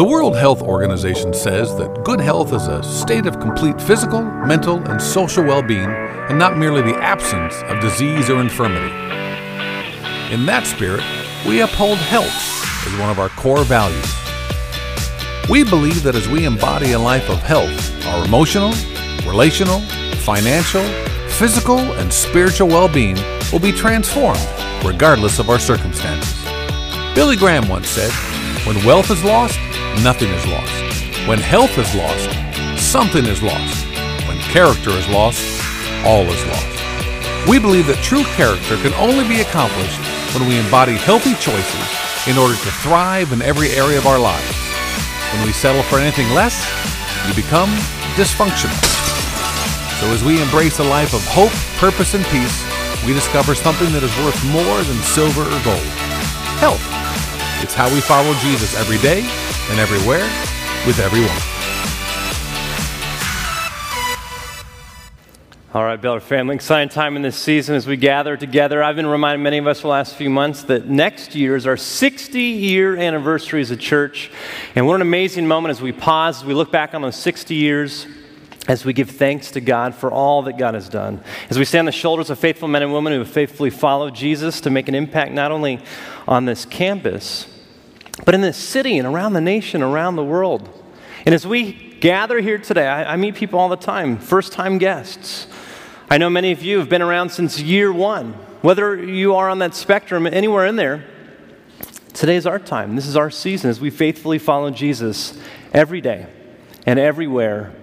The World Health Organization says that good health is a state of complete physical, mental, and social well being, and not merely the absence of disease or infirmity. In that spirit, we uphold health as one of our core values. We believe that as we embody a life of health, our emotional, relational, financial, physical, and spiritual well being will be transformed regardless of our circumstances. Billy Graham once said, When wealth is lost, nothing is lost. When health is lost, something is lost. When character is lost, all is lost. We believe that true character can only be accomplished when we embody healthy choices in order to thrive in every area of our lives. When we settle for anything less, we become dysfunctional. So as we embrace a life of hope, purpose, and peace, we discover something that is worth more than silver or gold. Health. It's how we follow Jesus every day and everywhere with everyone. All right, Bel Air family, exciting time in this season as we gather together. I've been reminding many of us for the last few months that next year is our 60 year anniversary as a church. And what an amazing moment as we pause, as we look back on those 60 years, as we give thanks to God for all that God has done. As we stand on the shoulders of faithful men and women who have faithfully followed Jesus to make an impact not only on this campus, but in this city and around the nation, around the world. And as we gather here today, I, I meet people all the time, first time guests. I know many of you have been around since year one. Whether you are on that spectrum, anywhere in there, today is our time. This is our season as we faithfully follow Jesus every day and everywhere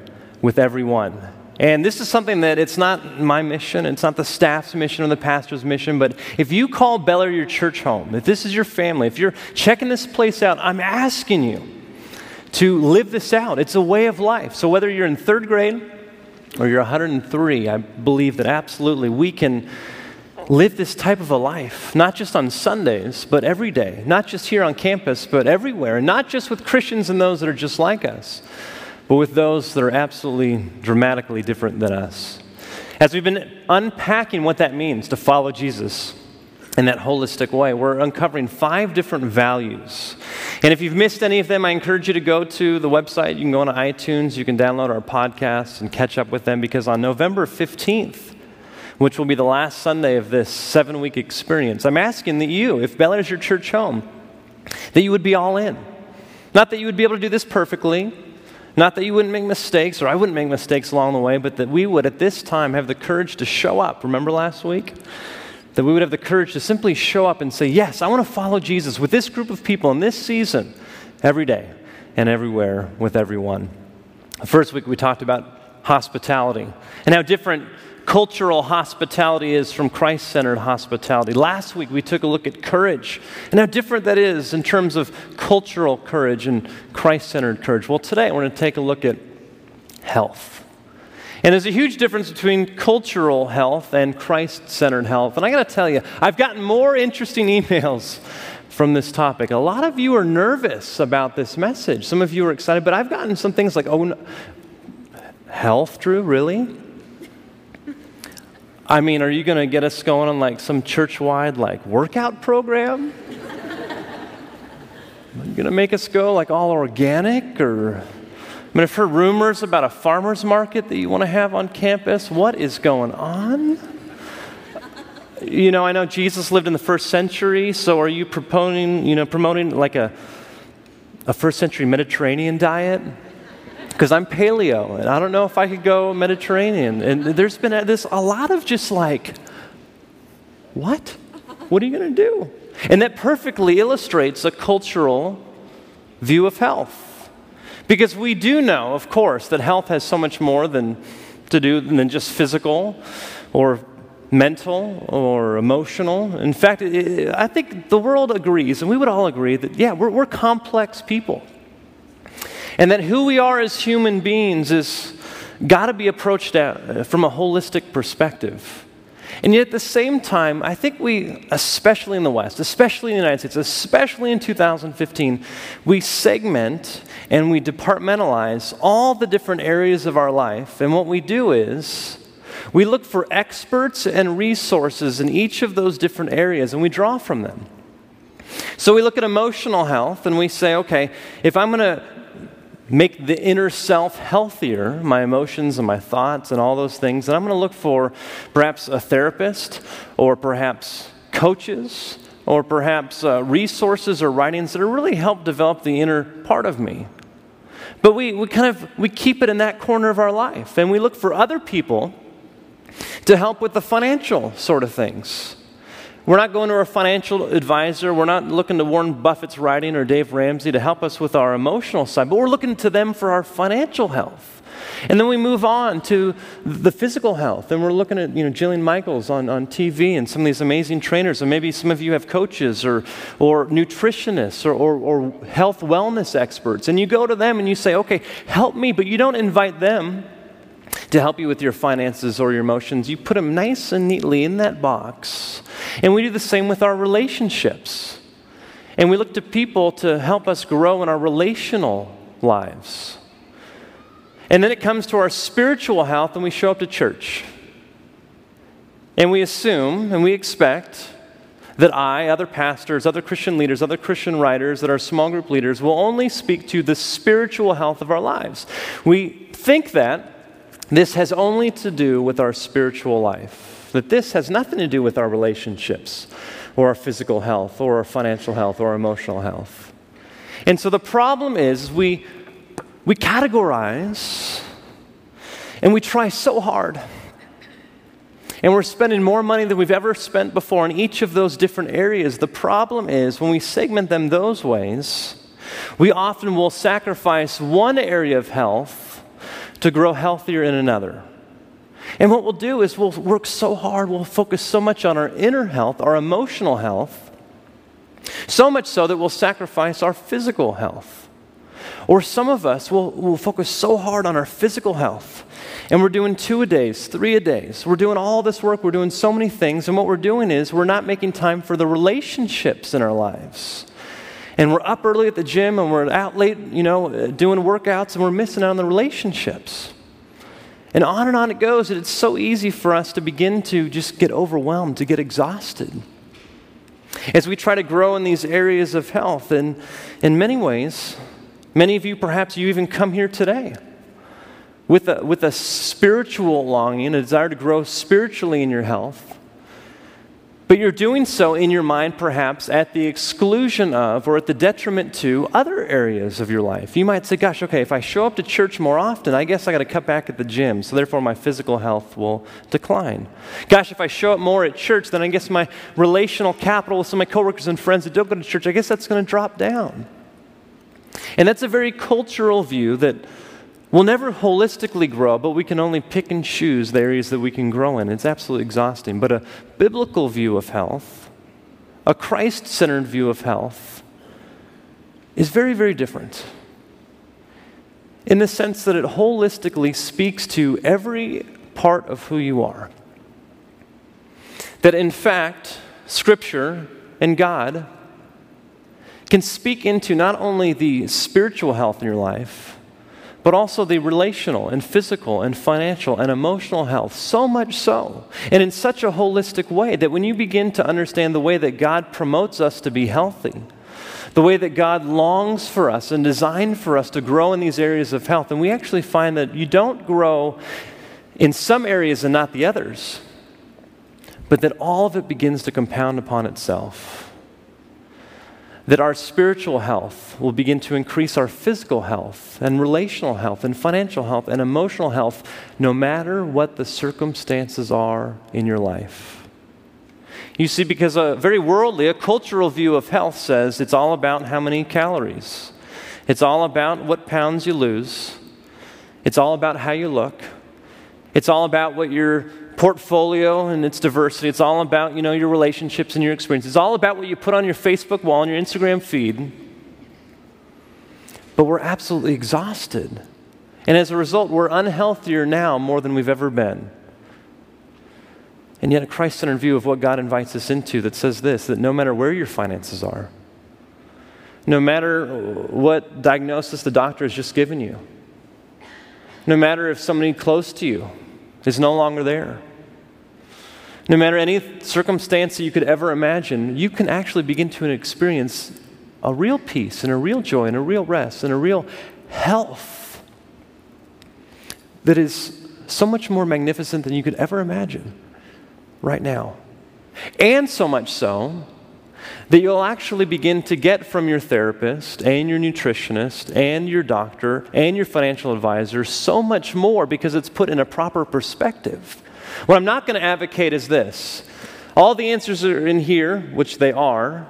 with everyone. And this is something that it's not my mission, it's not the staff's mission or the pastor's mission, but if you call Bel Air your church home, if this is your family, if you're checking this place out, I'm asking you to live this out. It's a way of life. So whether you're in third grade, or you're 103, I believe that absolutely we can live this type of a life, not just on Sundays, but every day, not just here on campus, but everywhere, and not just with Christians and those that are just like us, but with those that are absolutely dramatically different than us. As we've been unpacking what that means to follow Jesus, in that holistic way. We're uncovering five different values. And if you've missed any of them, I encourage you to go to the website. You can go on iTunes, you can download our podcasts and catch up with them because on November 15th, which will be the last Sunday of this seven week experience, I'm asking that you, if Bel Air is your church home, that you would be all in. Not that you would be able to do this perfectly, not that you wouldn't make mistakes or I wouldn't make mistakes along the way, but that we would at this time have the courage to show up. Remember last week? that we would have the courage to simply show up and say, Yes, I want to follow Jesus with this group of people in this season, every day and everywhere with everyone. The First week, we talked about hospitality and how different cultural hospitality is from Christ centered hospitality. Last week, we took a look at courage and how different that is in terms of cultural courage and Christ centered courage. Well, today, we're going to take a look at health. And there's a huge difference between cultural health and Christ centered health. And I got to tell you, I've gotten more interesting emails from this topic. A lot of you are nervous about this message. Some of you are excited, but I've gotten some things like, oh, no. health, Drew, really? I mean, are you going to get us going on like some church wide like workout program? Are you going to make us go like all organic or I mean, I've heard rumors about a farmer's market that you want to have on campus. What is going on? You know, I know Jesus lived in the first century, so are you promoting, you know, promoting like a, a first century Mediterranean diet? Because I'm paleo, and I don't know if I could go Mediterranean. And there's been this a lot of just like, what? What are you going to do? And that perfectly illustrates a cultural view of health. Because we do know, of course, that health has so much more than to do than just physical or mental or emotional. In fact, I think the world agrees, and we would all agree that, yeah, we're, we're complex people. And that who we are as human beings is got to be approached at, from a holistic perspective. And yet at the same time, I think we, especially in the West, especially in the United States, especially in 2015, we segment and we departmentalize all the different areas of our life. And what we do is we look for experts and resources in each of those different areas and we draw from them. So we look at emotional health and we say, okay, if I'm going to make the inner self healthier, my emotions and my thoughts and all those things, then I'm going to look for perhaps a therapist or perhaps coaches or perhaps uh, resources or writings that really help develop the inner part of me. But we, we kind of we keep it in that corner of our life and we look for other people to help with the financial sort of things. We're not going to our financial advisor. We're not looking to Warren Buffett's writing or Dave Ramsey to help us with our emotional side, but we're looking to them for our financial health. And then we move on to the physical health. And we're looking at, you know, Jillian Michaels on, on TV and some of these amazing trainers. And maybe some of you have coaches or, or nutritionists or, or, or health wellness experts. And you go to them and you say, okay, help me. But you don't invite them to help you with your finances or your emotions. You put them nice and neatly in that box. And we do the same with our relationships. And we look to people to help us grow in our relational lives. And then it comes to our spiritual health, and we show up to church. And we assume and we expect that I, other pastors, other Christian leaders, other Christian writers, that are small group leaders, will only speak to the spiritual health of our lives. We think that this has only to do with our spiritual life, that this has nothing to do with our relationships or our physical health or our financial health or our emotional health. And so the problem is we, we categorize and we try so hard. And we're spending more money than we've ever spent before in each of those different areas. The problem is when we segment them those ways, we often will sacrifice one area of health to grow healthier in another. And what we'll do is we'll work so hard, we'll focus so much on our inner health, our emotional health, so much so that we'll sacrifice our physical health. Or some of us will will focus so hard on our physical health, and we're doing two a days, three a days. We're doing all this work, we're doing so many things, and what we're doing is we're not making time for the relationships in our lives and we're up early at the gym and we're out late, you know, uh, doing workouts and we're missing out on the relationships. And on and on it goes. And it's so easy for us to begin to just get overwhelmed, to get exhausted. As we try to grow in these areas of health, and in many ways, many of you perhaps you even come here today with a, with a spiritual longing, a desire to grow spiritually in your health. But you're doing so in your mind, perhaps at the exclusion of or at the detriment to other areas of your life. You might say, Gosh, okay, if I show up to church more often, I guess I got to cut back at the gym, so therefore my physical health will decline. Gosh, if I show up more at church, then I guess my relational capital with some of my coworkers and friends that don't go to church, I guess that's going to drop down. And that's a very cultural view that We'll never holistically grow, but we can only pick and choose the areas that we can grow in. It's absolutely exhausting. But a biblical view of health, a Christ centered view of health, is very, very different. In the sense that it holistically speaks to every part of who you are. That in fact, Scripture and God can speak into not only the spiritual health in your life but also the relational and physical and financial and emotional health. So much so, and in such a holistic way that when you begin to understand the way that God promotes us to be healthy, the way that God longs for us and designed for us to grow in these areas of health, and we actually find that you don't grow in some areas and not the others, but that all of it begins to compound upon itself that our spiritual health will begin to increase our physical health and relational health and financial health and emotional health, no matter what the circumstances are in your life. You see, because a very worldly, a cultural view of health says it's all about how many calories, it's all about what pounds you lose, it's all about how you look, it's all about what your portfolio and its diversity. It's all about, you know, your relationships and your experiences. It's all about what you put on your Facebook wall and your Instagram feed. But we're absolutely exhausted. And as a result, we're unhealthier now more than we've ever been. And yet, a Christ centered view of what God invites us into that says this that no matter where your finances are, no matter what diagnosis the doctor has just given you, no matter if somebody close to you is no longer there, no matter any circumstance that you could ever imagine, you can actually begin to experience a real peace and a real joy and a real rest and a real health that is so much more magnificent than you could ever imagine right now. And so much so that you'll actually begin to get from your therapist and your nutritionist and your doctor and your financial advisor so much more because it's put in a proper perspective. What I'm not going to advocate is this all the answers are in here, which they are.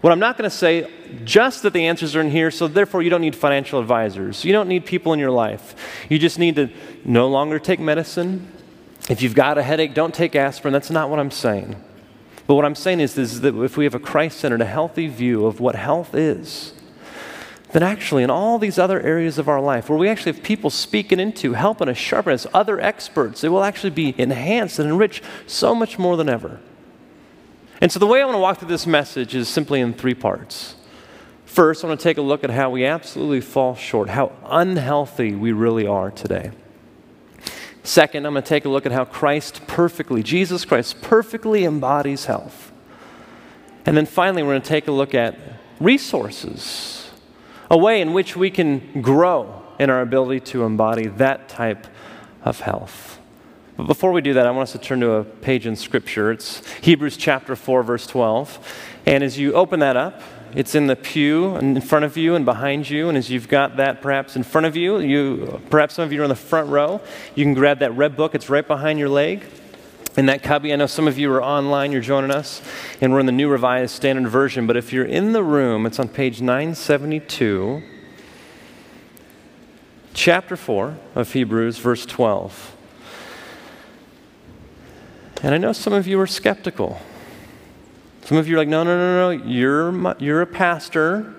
What I'm not going to say, just that the answers are in here, so therefore you don't need financial advisors. You don't need people in your life. You just need to no longer take medicine. If you've got a headache, don't take aspirin. That's not what I'm saying. But what I'm saying is, is that if we have a Christ centered, a healthy view of what health is, then actually in all these other areas of our life where we actually have people speaking into, helping us, sharpen us, other experts, it will actually be enhanced and enriched so much more than ever. And so the way I want to walk through this message is simply in three parts. First, I want to take a look at how we absolutely fall short, how unhealthy we really are today. Second, I'm going to take a look at how Christ perfectly, Jesus Christ, perfectly embodies health. And then finally, we're going to take a look at resources, a way in which we can grow in our ability to embody that type of health. But before we do that, I want us to turn to a page in Scripture. It's Hebrews chapter 4, verse 12. And as you open that up, it's in the pew in front of you and behind you. And as you've got that perhaps in front of you, you perhaps some of you are in the front row. You can grab that red book. It's right behind your leg. In that cubby, I know some of you are online, you're joining us, and we're in the New Revised Standard Version. But if you're in the room, it's on page 972, chapter 4 of Hebrews, verse 12. And I know some of you are skeptical. Some of you are like, no, no, no, no, you're, you're a pastor.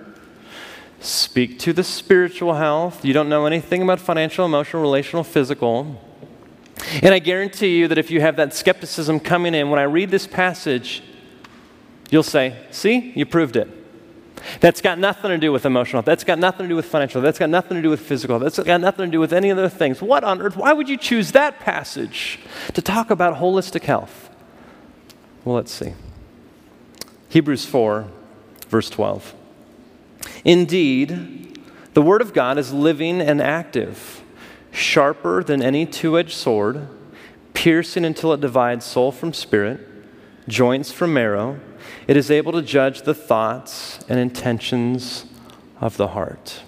Speak to the spiritual health. You don't know anything about financial, emotional, relational, physical. And I guarantee you that if you have that skepticism coming in, when I read this passage, you'll say, see, you proved it. That's got nothing to do with emotional. That's got nothing to do with financial. That's got nothing to do with physical. That's got nothing to do with any other things. What on earth? Why would you choose that passage to talk about holistic health? Well, let's see. Hebrews 4, verse 12. Indeed, the Word of God is living and active, sharper than any two edged sword, piercing until it divides soul from spirit, joints from marrow. It is able to judge the thoughts and intentions of the heart.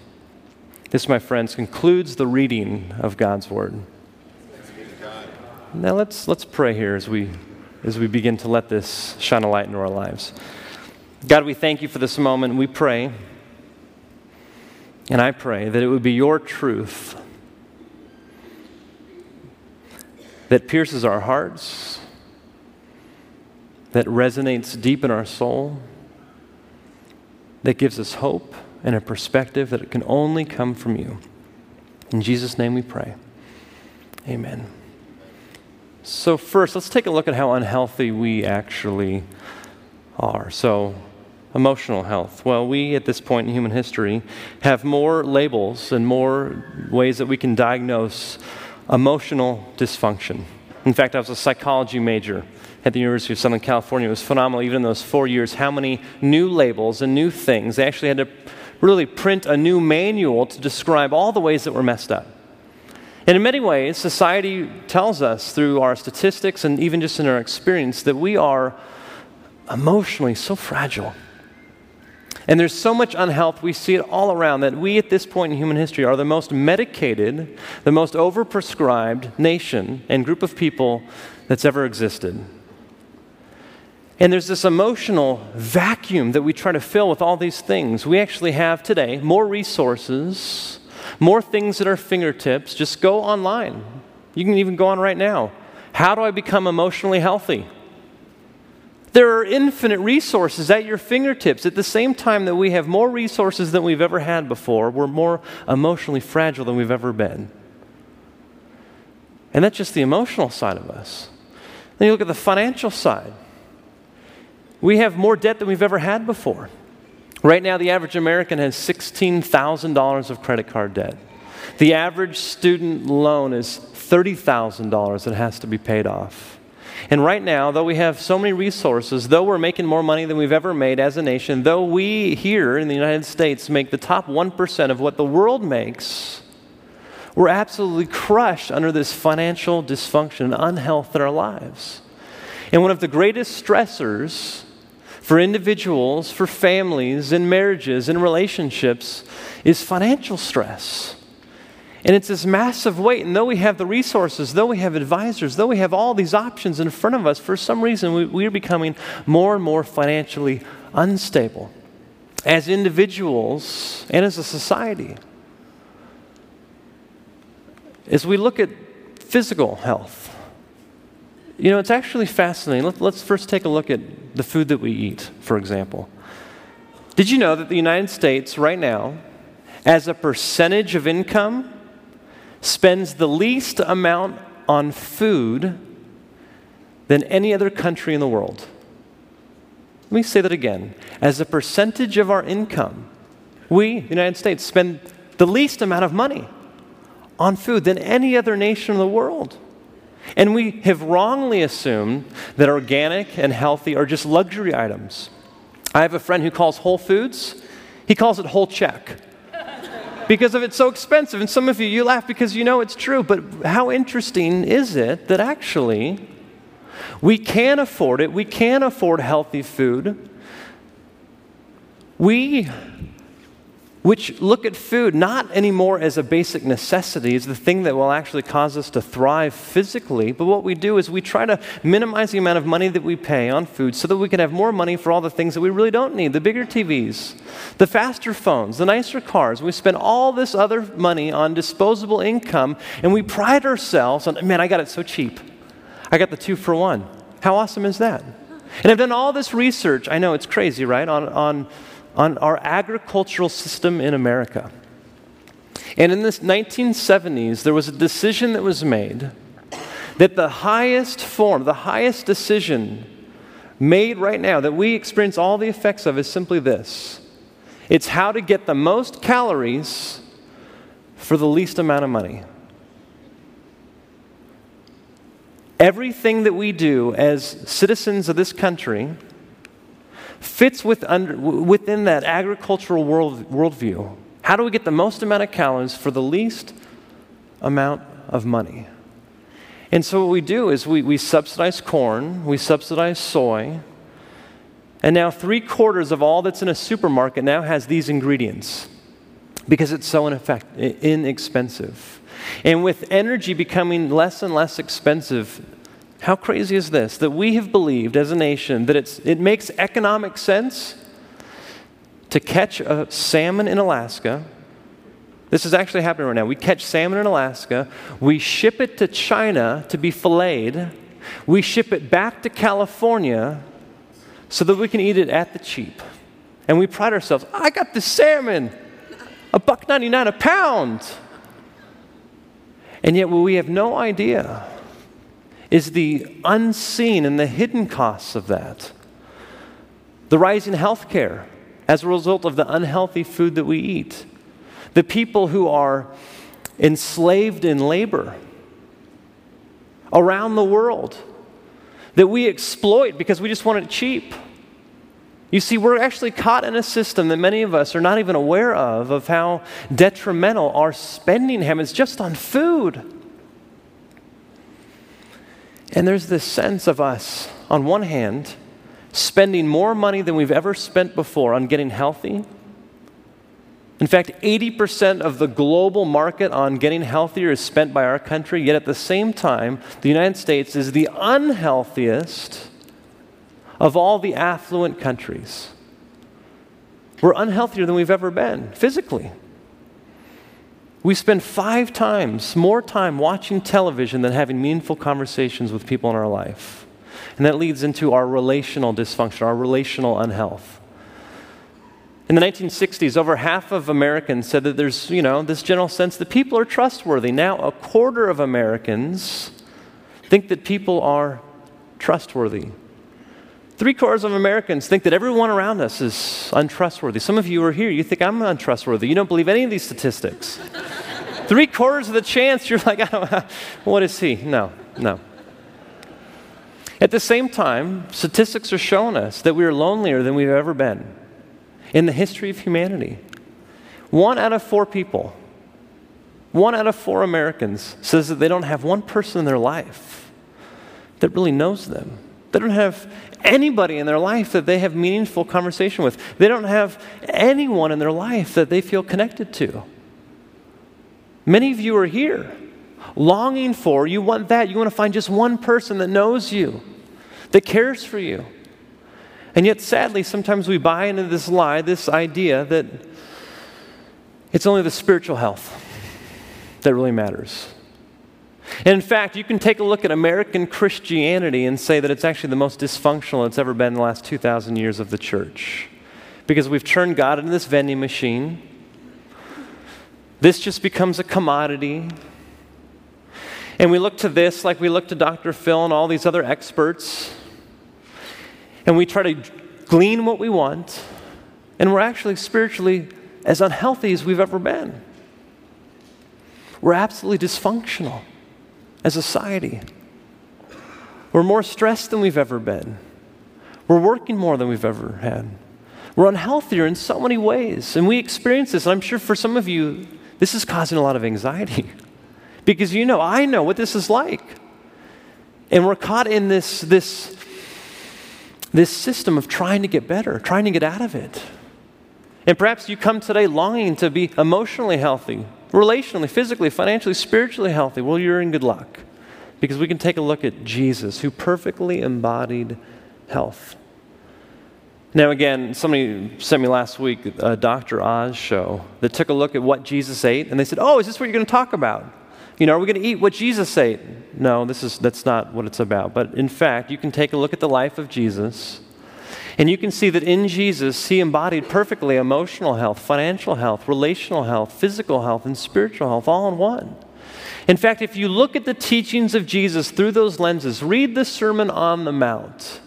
This, my friends, concludes the reading of God's Word. Now let's, let's pray here as we as we begin to let this shine a light into our lives. God, we thank you for this moment. We pray, and I pray that it would be your truth that pierces our hearts, that resonates deep in our soul, that gives us hope and a perspective that it can only come from you. In Jesus' name we pray. Amen. So, first, let's take a look at how unhealthy we actually are. So, emotional health. Well, we at this point in human history have more labels and more ways that we can diagnose emotional dysfunction. In fact, I was a psychology major at the University of Southern California. It was phenomenal, even in those four years, how many new labels and new things. They actually had to really print a new manual to describe all the ways that we're messed up. And in many ways, society tells us through our statistics and even just in our experience that we are emotionally so fragile. And there's so much unhealth, we see it all around, that we at this point in human history are the most medicated, the most overprescribed nation and group of people that's ever existed. And there's this emotional vacuum that we try to fill with all these things. We actually have today more resources more things at our fingertips. Just go online. You can even go on right now. How do I become emotionally healthy? There are infinite resources at your fingertips. At the same time that we have more resources than we've ever had before, we're more emotionally fragile than we've ever been. And that's just the emotional side of us. Then you look at the financial side. We have more debt than we've ever had before. Right now, the average American has $16,000 of credit card debt. The average student loan is $30,000 that has to be paid off. And right now, though we have so many resources, though we're making more money than we've ever made as a nation, though we here in the United States make the top 1% of what the world makes, we're absolutely crushed under this financial dysfunction and unhealth in our lives. And one of the greatest stressors for individuals, for families, in marriages, in relationships is financial stress. And it's this massive weight. And though we have the resources, though we have advisors, though we have all these options in front of us, for some reason we, we're becoming more and more financially unstable as individuals and as a society. As we look at physical health, you know, it's actually fascinating. Let, let's first take a look at the food that we eat, for example. Did you know that the United States, right now, as a percentage of income, spends the least amount on food than any other country in the world. Let me say that again. As a percentage of our income, we, the United States, spend the least amount of money on food than any other nation in the world. And we have wrongly assumed that organic and healthy are just luxury items. I have a friend who calls Whole Foods, he calls it whole check because of it's so expensive. And some of you, you laugh because you know it's true. But how interesting is it that actually we can afford it? We can afford healthy food. We which look at food not anymore as a basic necessity, as the thing that will actually cause us to thrive physically, but what we do is we try to minimize the amount of money that we pay on food so that we can have more money for all the things that we really don't need the bigger TVs, the faster phones, the nicer cars. We spend all this other money on disposable income, and we pride ourselves on, man, I got it so cheap. I got the two for one. How awesome is that? And I've done all this research. I know it's crazy, right? On, on on our agricultural system in America. And in the 1970s, there was a decision that was made that the highest form, the highest decision made right now that we experience all the effects of is simply this it's how to get the most calories for the least amount of money. Everything that we do as citizens of this country fits with under, within that agricultural world, worldview. How do we get the most amount of calories for the least amount of money? And so, what we do is we, we subsidize corn, we subsidize soy, and now three quarters of all that's in a supermarket now has these ingredients because it's so inexpensive. And with energy becoming less and less expensive, how crazy is this? That we have believed as a nation that it's, it makes economic sense to catch a salmon in Alaska. This is actually happening right now. We catch salmon in Alaska, we ship it to China to be filleted, we ship it back to California so that we can eat it at the cheap. And we pride ourselves, I got the salmon, a buck 99 a pound. And yet, well, we have no idea is the unseen and the hidden costs of that. The rising health care as a result of the unhealthy food that we eat. The people who are enslaved in labor around the world that we exploit because we just want it cheap. You see, we're actually caught in a system that many of us are not even aware of, of how detrimental our spending habits just on food. And there's this sense of us, on one hand, spending more money than we've ever spent before on getting healthy. In fact, 80% of the global market on getting healthier is spent by our country, yet at the same time, the United States is the unhealthiest of all the affluent countries. We're unhealthier than we've ever been physically. We spend five times more time watching television than having meaningful conversations with people in our life. And that leads into our relational dysfunction, our relational unhealth. In the 1960s, over half of Americans said that there's, you know, this general sense that people are trustworthy. Now, a quarter of Americans think that people are trustworthy. Three quarters of Americans think that everyone around us is untrustworthy. Some of you are here, you think I'm untrustworthy. You don't believe any of these statistics. Three quarters of the chance you're like, I don't, what is he? No, no. At the same time, statistics are showing us that we are lonelier than we've ever been in the history of humanity. One out of four people, one out of four Americans says that they don't have one person in their life that really knows them. They don't have anybody in their life that they have meaningful conversation with. They don't have anyone in their life that they feel connected to. Many of you are here longing for, you want that. You want to find just one person that knows you, that cares for you. And yet, sadly, sometimes we buy into this lie, this idea that it's only the spiritual health that really matters. And in fact, you can take a look at American Christianity and say that it's actually the most dysfunctional it's ever been in the last 2,000 years of the church. Because we've turned God into this vending machine. This just becomes a commodity. And we look to this like we look to Dr. Phil and all these other experts and we try to glean what we want, and we're actually spiritually as unhealthy as we've ever been. We're absolutely dysfunctional as a society. We're more stressed than we've ever been. We're working more than we've ever had. We're unhealthier in so many ways. And we experience this. And I'm sure for some of you, this is causing a lot of anxiety. because you know, I know what this is like. And we're caught in this, this this system of trying to get better, trying to get out of it. And perhaps you come today longing to be emotionally healthy, relationally, physically, financially, spiritually healthy. Well, you're in good luck because we can take a look at Jesus who perfectly embodied health. Now, again, somebody sent me last week uh, a Dr. Oz show that took a look at what Jesus ate, and they said, Oh, is this what you're going to talk about? You know, are we going to eat what Jesus ate? No, this is, that's not what it's about. But in fact, you can take a look at the life of Jesus, and you can see that in Jesus, he embodied perfectly emotional health, financial health, relational health, physical health, and spiritual health all in one. In fact, if you look at the teachings of Jesus through those lenses, read the Sermon on the Mount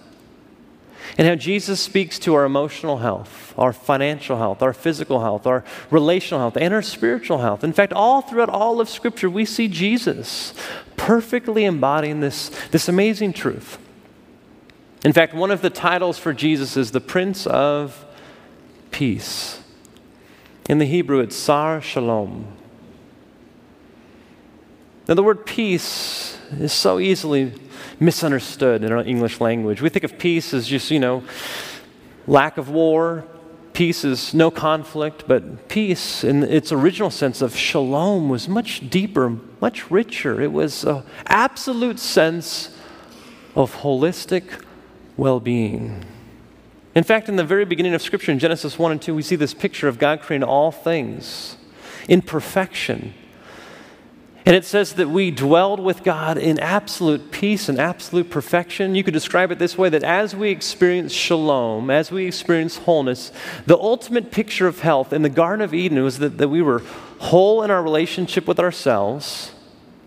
and how Jesus speaks to our emotional health, our financial health, our physical health, our relational health, and our spiritual health. In fact, all throughout all of Scripture, we see Jesus perfectly embodying this, this amazing truth. In fact, one of the titles for Jesus is the Prince of Peace. In the Hebrew, it's Sar Shalom. Now, the word peace is so easily misunderstood in our English language. We think of peace as just, you know, lack of war. Peace is no conflict, but peace in its original sense of shalom was much deeper, much richer. It was an absolute sense of holistic well being. In fact, in the very beginning of Scripture, in Genesis 1 and 2, we see this picture of God creating all things in perfection and it says that we dwelled with God in absolute peace and absolute perfection. You could describe it this way that as we experience shalom, as we experience wholeness, the ultimate picture of health in the Garden of Eden was that, that we were whole in our relationship with ourselves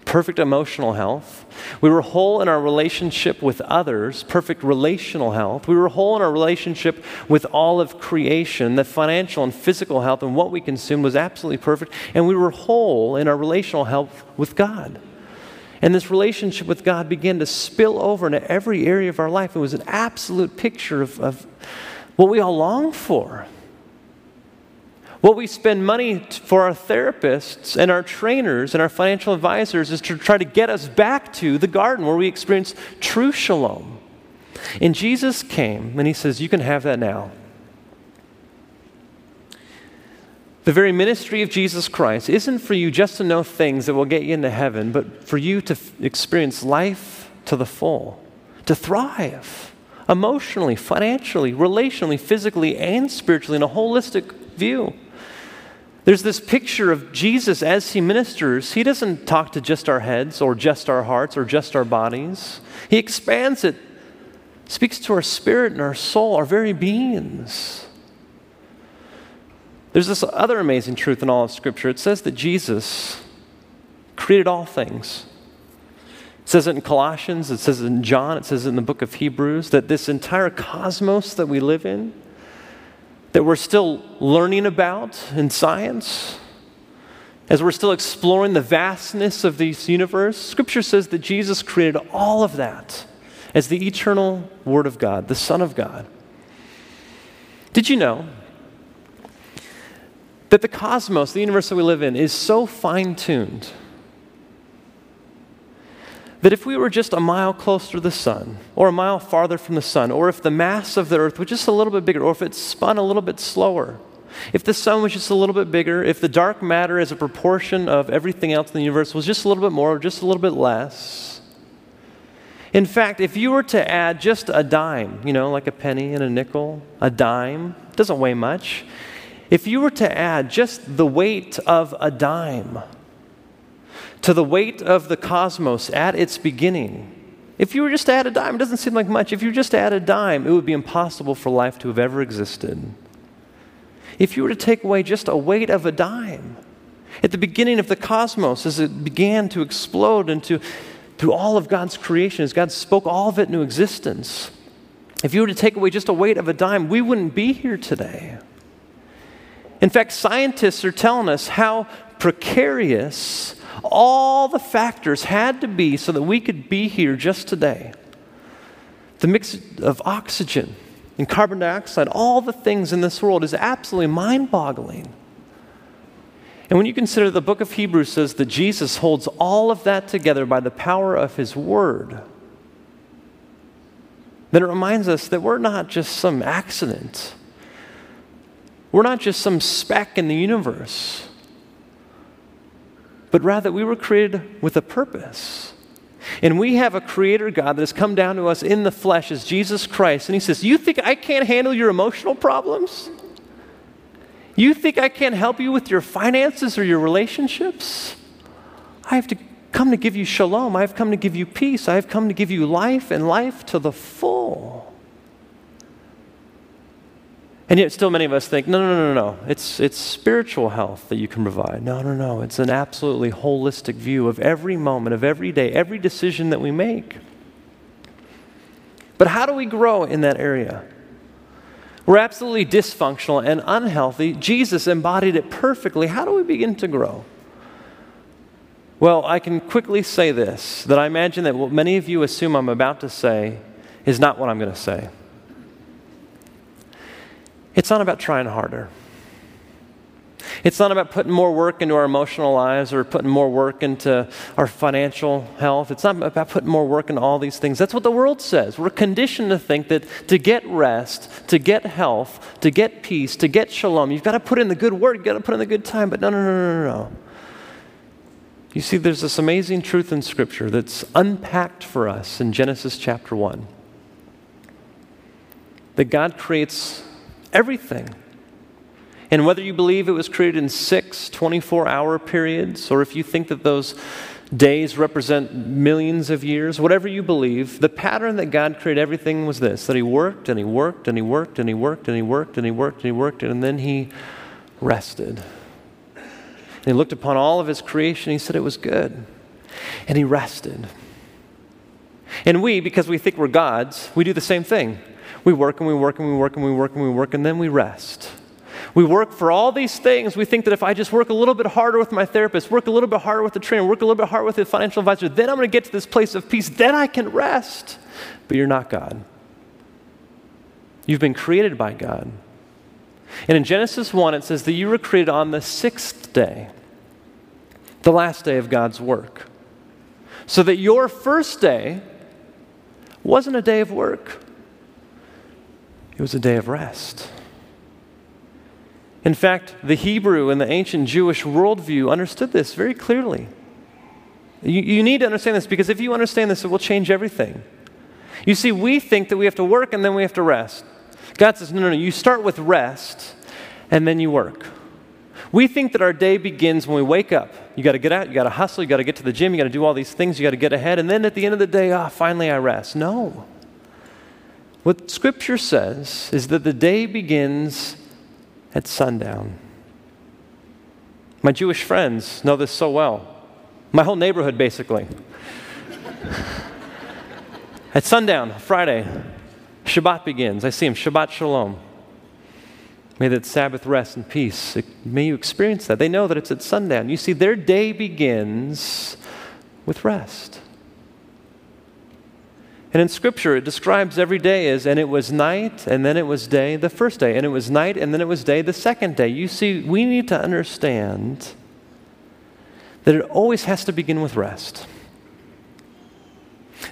perfect emotional health. We were whole in our relationship with others, perfect relational health. We were whole in our relationship with all of creation, the financial and physical health, and what we consumed was absolutely perfect. And we were whole in our relational health with God. And this relationship with God began to spill over into every area of our life. It was an absolute picture of, of what we all long for. What we spend money for our therapists and our trainers and our financial advisors is to try to get us back to the garden where we experience true shalom. And Jesus came and he says, You can have that now. The very ministry of Jesus Christ isn't for you just to know things that will get you into heaven, but for you to f- experience life to the full, to thrive emotionally, financially, relationally, physically, and spiritually in a holistic view. There's this picture of Jesus as he ministers. He doesn't talk to just our heads or just our hearts or just our bodies. He expands it, speaks to our spirit and our soul, our very beings. There's this other amazing truth in all of Scripture. It says that Jesus created all things. It says it in Colossians, it says it in John, it says it in the book of Hebrews that this entire cosmos that we live in, that we're still learning about in science, as we're still exploring the vastness of this universe, Scripture says that Jesus created all of that. as the eternal Word of God, the Son of God. Did you know that the cosmos, the universe that we live in, is so fine tuned that if we were just a mile closer to the sun, or a mile farther from the sun, or if the mass of the earth was just a little bit bigger, or if it spun a little bit slower, if the sun was just a little bit bigger, if the dark matter as a proportion of everything else in the universe was just a little bit more or just a little bit less. In fact, if you were to add just a dime, you know, like a penny and a nickel, a dime, doesn't weigh much. If you were to add just the weight of a dime to the weight of the cosmos at its beginning, if you were just to add a dime, it doesn't seem like much. If you were just to add a dime, it would be impossible for life to have ever existed. If you were to take away just a weight of a dime, at the beginning of the cosmos, as it began to explode into through all of God's creation, as God spoke all of it into existence, if you were to take away just a weight of a dime, we wouldn't be here today. In fact, scientists are telling us how precarious all the factors had to be so that we could be here just today. The mix of oxygen and carbon dioxide, all the things in this world is absolutely mind boggling. And when you consider the book of Hebrews says that Jesus holds all of that together by the power of his word, then it reminds us that we're not just some accident. We're not just some speck in the universe, but rather we were created with a purpose. And we have a creator God that has come down to us in the flesh as Jesus Christ. And he says, You think I can't handle your emotional problems? You think I can't help you with your finances or your relationships? I have to come to give you shalom. I have come to give you peace. I have come to give you life and life to the full. And yet, still, many of us think, no, no, no, no, no. It's, it's spiritual health that you can provide. No, no, no. It's an absolutely holistic view of every moment, of every day, every decision that we make. But how do we grow in that area? We're absolutely dysfunctional and unhealthy. Jesus embodied it perfectly. How do we begin to grow? Well, I can quickly say this that I imagine that what many of you assume I'm about to say is not what I'm going to say. It's not about trying harder. It's not about putting more work into our emotional lives or putting more work into our financial health. It's not about putting more work into all these things. That's what the world says. We're conditioned to think that to get rest, to get health, to get peace, to get shalom, you've got to put in the good work, you've got to put in the good time. But no, no, no, no, no. You see, there's this amazing truth in Scripture that's unpacked for us in Genesis chapter 1 that God creates everything. And whether you believe it was created in six 24 hour periods, or if you think that those days represent millions of years, whatever you believe, the pattern that God created everything was this that He worked and He worked and He worked and He worked and He worked and He worked and He worked and then He rested. And He looked upon all of His creation, He said it was good. And He rested. And we, because we think we're gods, we do the same thing. We work and we work and we work and we work and we work and then we rest. We work for all these things. We think that if I just work a little bit harder with my therapist, work a little bit harder with the trainer, work a little bit harder with the financial advisor, then I'm going to get to this place of peace. Then I can rest. But you're not God. You've been created by God. And in Genesis 1, it says that you were created on the sixth day, the last day of God's work. So that your first day wasn't a day of work. It was a day of rest. In fact, the Hebrew and the ancient Jewish worldview understood this very clearly. You, you, need to understand this because if you understand this, it will change everything. You see, we think that we have to work and then we have to rest. God says, no, no, no, you start with rest and then you work. We think that our day begins when we wake up. You got to get out, you got to hustle, you got to get to the gym, you got to do all these things, you got to get ahead, and then at the end of the day, ah, oh, finally I rest. No. What Scripture says is that the day begins at sundown. My Jewish friends know this so well. My whole neighborhood, basically. at sundown, Friday, Shabbat begins. I see him, Shabbat Shalom. May that Sabbath rest and peace. May you experience that. They know that it's at sundown. You see, their day begins with rest. And in Scripture, it describes every day as, and it was night, and then it was day the first day, and it was night, and then it was day the second day. You see, we need to understand that it always has to begin with rest.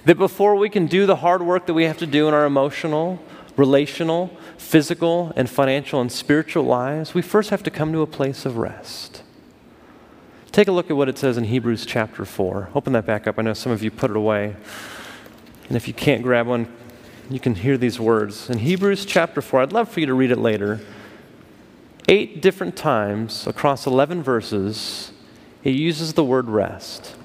That before we can do the hard work that we have to do in our emotional, relational, physical, and financial and spiritual lives, we first have to come to a place of rest. Take a look at what it says in Hebrews chapter 4. Open that back up. I know some of you put it away. And if you can't grab one, you can hear these words. In Hebrews chapter 4, I'd love for you to read it later. Eight different times across 11 verses, it uses the word rest.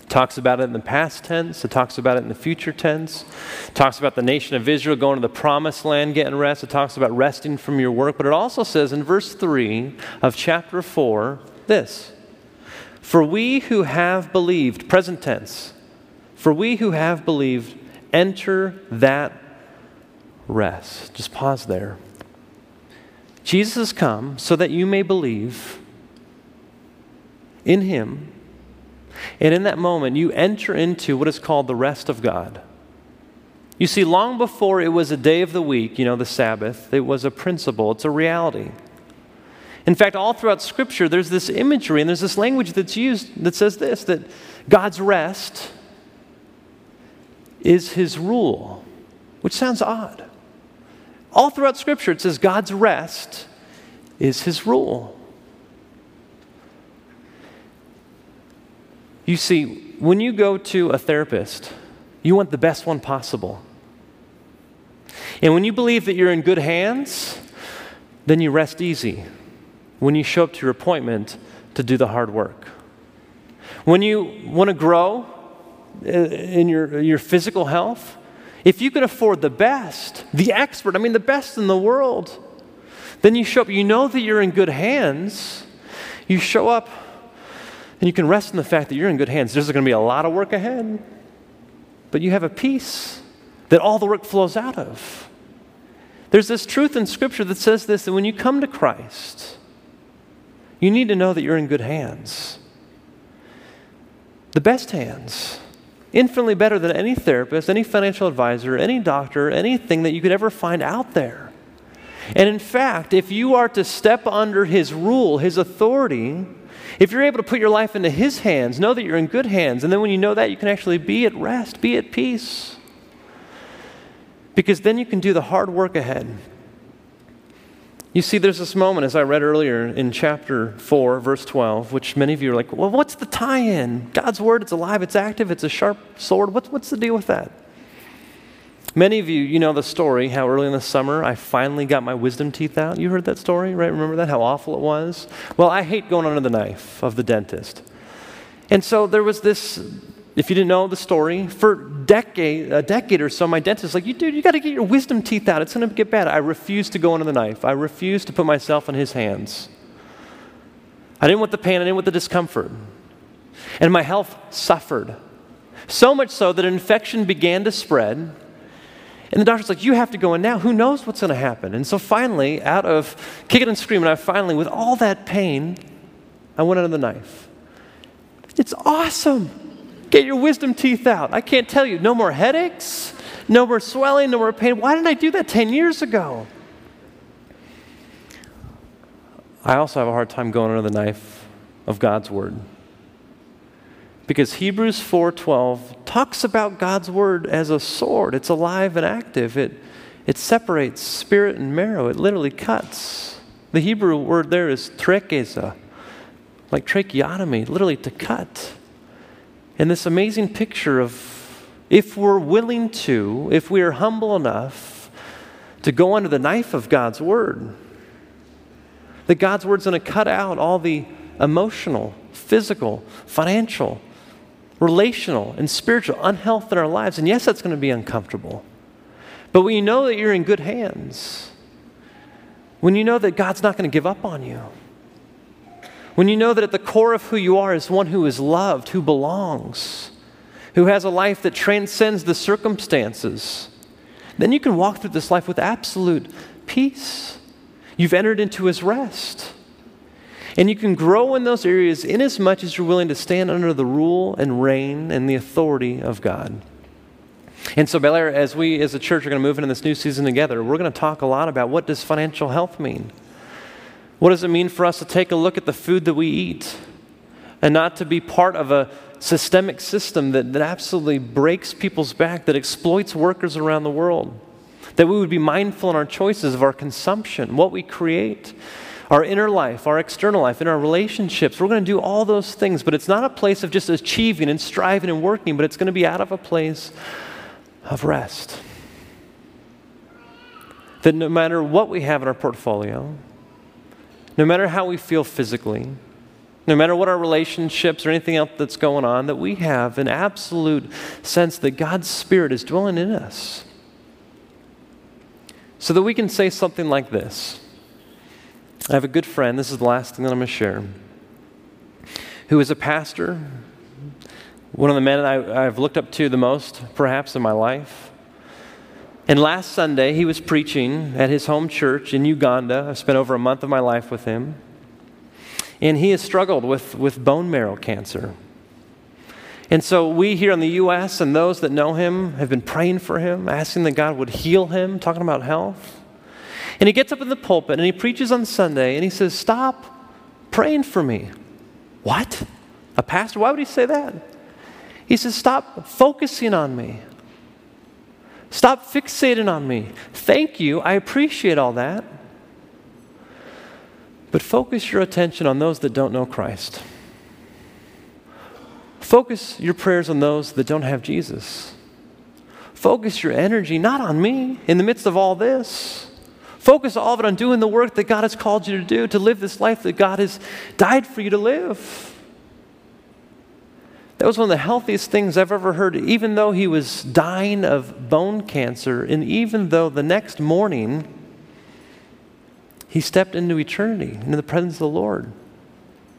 It talks about it in the past tense, it talks about it in the future tense, it talks about the nation of Israel going to the promised land, getting rest, it talks about resting from your work, but it also says in verse 3 of chapter 4 this For we who have believed, present tense, for we who have believed enter that rest. Just pause there. Jesus has come so that you may believe in him. And in that moment, you enter into what is called the rest of God. You see, long before it was a day of the week, you know, the Sabbath, it was a principle, it's a reality. In fact, all throughout Scripture, there's this imagery and there's this language that's used that says this that God's rest is his rule, which sounds odd. All throughout Scripture, it says God's rest is his rule. You see, when you go to a therapist, you want the best one possible. And when you believe that you're in good hands, then you rest easy when you show up to your appointment to do the hard work. When you want to grow in your, your physical health, if you can afford the best, the expert, I mean, the best in the world, then you show up, you know that you're in good hands. You show up and you can rest in the fact that you're in good hands. There's going to be a lot of work ahead, but you have a peace that all the work flows out of. There's this truth in Scripture that says this that when you come to Christ, you need to know that you're in good hands. The best hands. Infinitely better than any therapist, any financial advisor, any doctor, anything that you could ever find out there. And in fact, if you are to step under his rule, his authority, if you're able to put your life into His hands, know that you're in good hands. And then when you know that, you can actually be at rest, be at peace. Because then you can do the hard work ahead. You see, there's this moment, as I read earlier in chapter 4, verse 12, which many of you are like, well, what's the tie in? God's word, it's alive, it's active, it's a sharp sword. What's, what's the deal with that? Many of you, you know the story how early in the summer I finally got my wisdom teeth out. You heard that story, right? Remember that? How awful it was? Well, I hate going under the knife of the dentist. And so there was this, if you didn't know the story, for decade, a decade or so, my dentist was like, you dude, you got to get your wisdom teeth out. It's going to get bad. I refused to go under the knife. I refused to put myself in his hands. I didn't want the pain, I didn't want the discomfort. And my health suffered. So much so that an infection began to spread and the doctor's like, You have to go in now. Who knows what's going to happen? And so finally, out of kicking and screaming, I finally, with all that pain, I went under the knife. It's awesome. Get your wisdom teeth out. I can't tell you. No more headaches, no more swelling, no more pain. Why didn't I do that 10 years ago? I also have a hard time going under the knife of God's word because Hebrews 4:12 talks about God's word as a sword. It's alive and active. It it separates spirit and marrow. It literally cuts. The Hebrew word there is trekeza, like tracheotomy, literally to cut. And this amazing picture of if we're willing to, if we are humble enough to go under the knife of God's word, that God's word's going to cut out all the emotional, physical, financial, relational and spiritual unhealth in our lives. And yes, that's going to be uncomfortable. But when you know that you're in good hands, when you know that God's not going to give up on you, when you know that at the core of who you are is one who is loved, who belongs, who has a life that transcends the circumstances, then you can walk through this life with absolute peace. You've entered into his rest. And you can grow in those areas in as much as you're willing to stand under the rule and reign and the authority of God. And so, Bel Air, as we as a church are going to move into this new season together, we're going to talk a lot about what does financial health mean? What does it mean for us to take a look at the food that we eat and not to be part of a systemic system that, that absolutely breaks people's back, that exploits workers around the world? That we would be mindful in our choices of our consumption, what we create, our inner life, our external life, in our relationships. We're going to do all those things, but it's not a place of just achieving and striving and working, but it's going to be out of a place of rest. That no matter what we have in our portfolio, no matter how we feel physically, no matter what our relationships or anything else that's going on, that we have an absolute sense that God's Spirit is dwelling in us. So that we can say something like this I have a good friend, this is the last thing that I'm going to share, who is a pastor, one of the men I, I've looked up to the most, perhaps, in my life. And last Sunday, he was preaching at his home church in Uganda. I spent over a month of my life with him. And he has struggled with, with bone marrow cancer. And so we here in the U.S. and those that know him have been praying for him, asking that God would heal him, talking about health. And he gets up in the pulpit and he preaches on Sunday and he says, Stop praying for me. What? A pastor? Why would he say that? He says, Stop focusing on me. Stop fixating on me. Thank you. I appreciate all that. But focus your attention on those that don't know Christ. Focus your prayers on those that don't have Jesus. Focus your energy not on me in the midst of all this. Focus all of it on doing the work that God has called you to do, to live this life that God has died for you to live. That was one of the healthiest things I've ever heard, even though he was dying of bone cancer, and even though the next morning he stepped into eternity, into the presence of the Lord,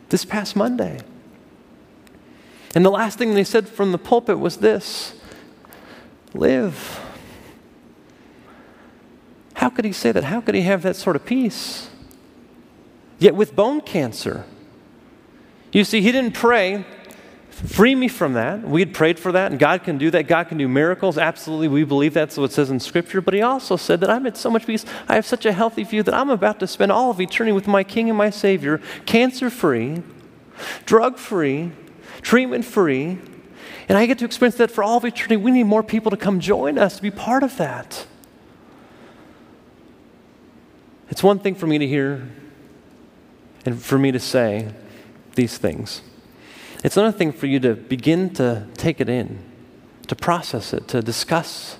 this past Monday. And the last thing they said from the pulpit was this live. How could he say that? How could he have that sort of peace? Yet with bone cancer, you see, he didn't pray, free me from that. We had prayed for that, and God can do that. God can do miracles. Absolutely, we believe that's what it says in Scripture. But he also said that I'm at so much peace. I have such a healthy view that I'm about to spend all of eternity with my King and my Savior, cancer free, drug free, treatment free. And I get to experience that for all of eternity. We need more people to come join us to be part of that. It's one thing for me to hear and for me to say these things. It's another thing for you to begin to take it in, to process it, to discuss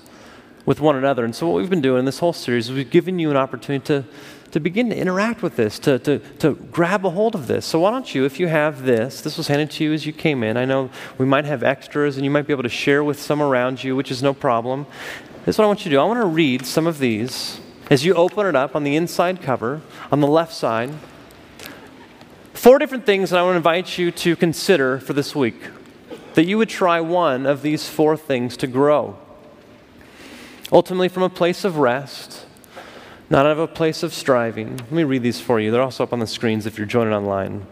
with one another. And so, what we've been doing in this whole series is we've given you an opportunity to, to begin to interact with this, to, to, to grab a hold of this. So, why don't you, if you have this, this was handed to you as you came in. I know we might have extras and you might be able to share with some around you, which is no problem. This is what I want you to do. I want to read some of these as you open it up on the inside cover, on the left side, four different things that I want to invite you to consider for this week. That you would try one of these four things to grow. Ultimately, from a place of rest, not out of a place of striving. Let me read these for you. They're also up on the screens if you're joining online.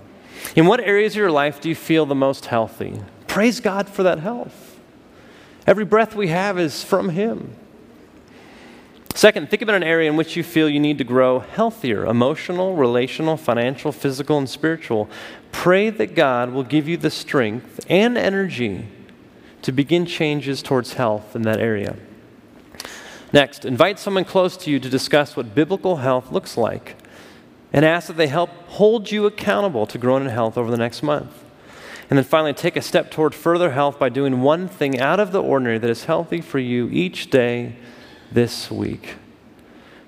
In what areas of your life do you feel the most healthy? Praise God for that health. Every breath we have is from Him. Second, think about an area in which you feel you need to grow healthier emotional, relational, financial, physical, and spiritual. Pray that God will give you the strength and energy to begin changes towards health in that area. Next, invite someone close to you to discuss what biblical health looks like and ask that they help hold you accountable to growing in health over the next month. And then finally, take a step toward further health by doing one thing out of the ordinary that is healthy for you each day this week.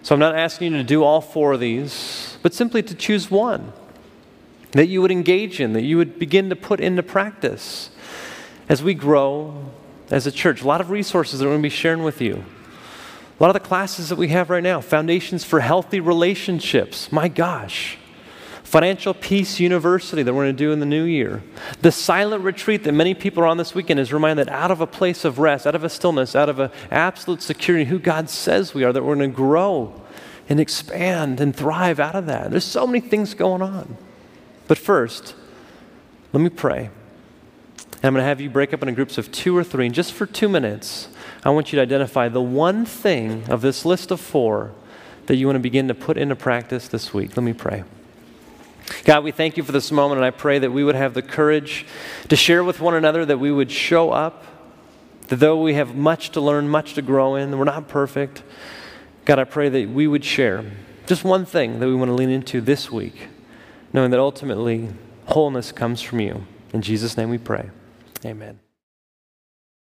So I'm not asking you to do all four of these, but simply to choose one that you would engage in, that you would begin to put into practice as we grow as a church. A lot of resources that we're going to be sharing with you. A lot of the classes that we have right now, Foundations for Healthy Relationships. My gosh. Financial Peace University that we're going to do in the new year. The silent retreat that many people are on this weekend is reminded out of a place of rest, out of a stillness, out of an absolute security, who God says we are, that we're going to grow and expand and thrive out of that. There's so many things going on. But first, let me pray. And I'm going to have you break up into groups of two or three. And just for two minutes, I want you to identify the one thing of this list of four that you want to begin to put into practice this week. Let me pray. God, we thank you for this moment, and I pray that we would have the courage to share with one another, that we would show up, that though we have much to learn, much to grow in, we're not perfect. God, I pray that we would share just one thing that we want to lean into this week, knowing that ultimately wholeness comes from you. In Jesus' name we pray. Amen.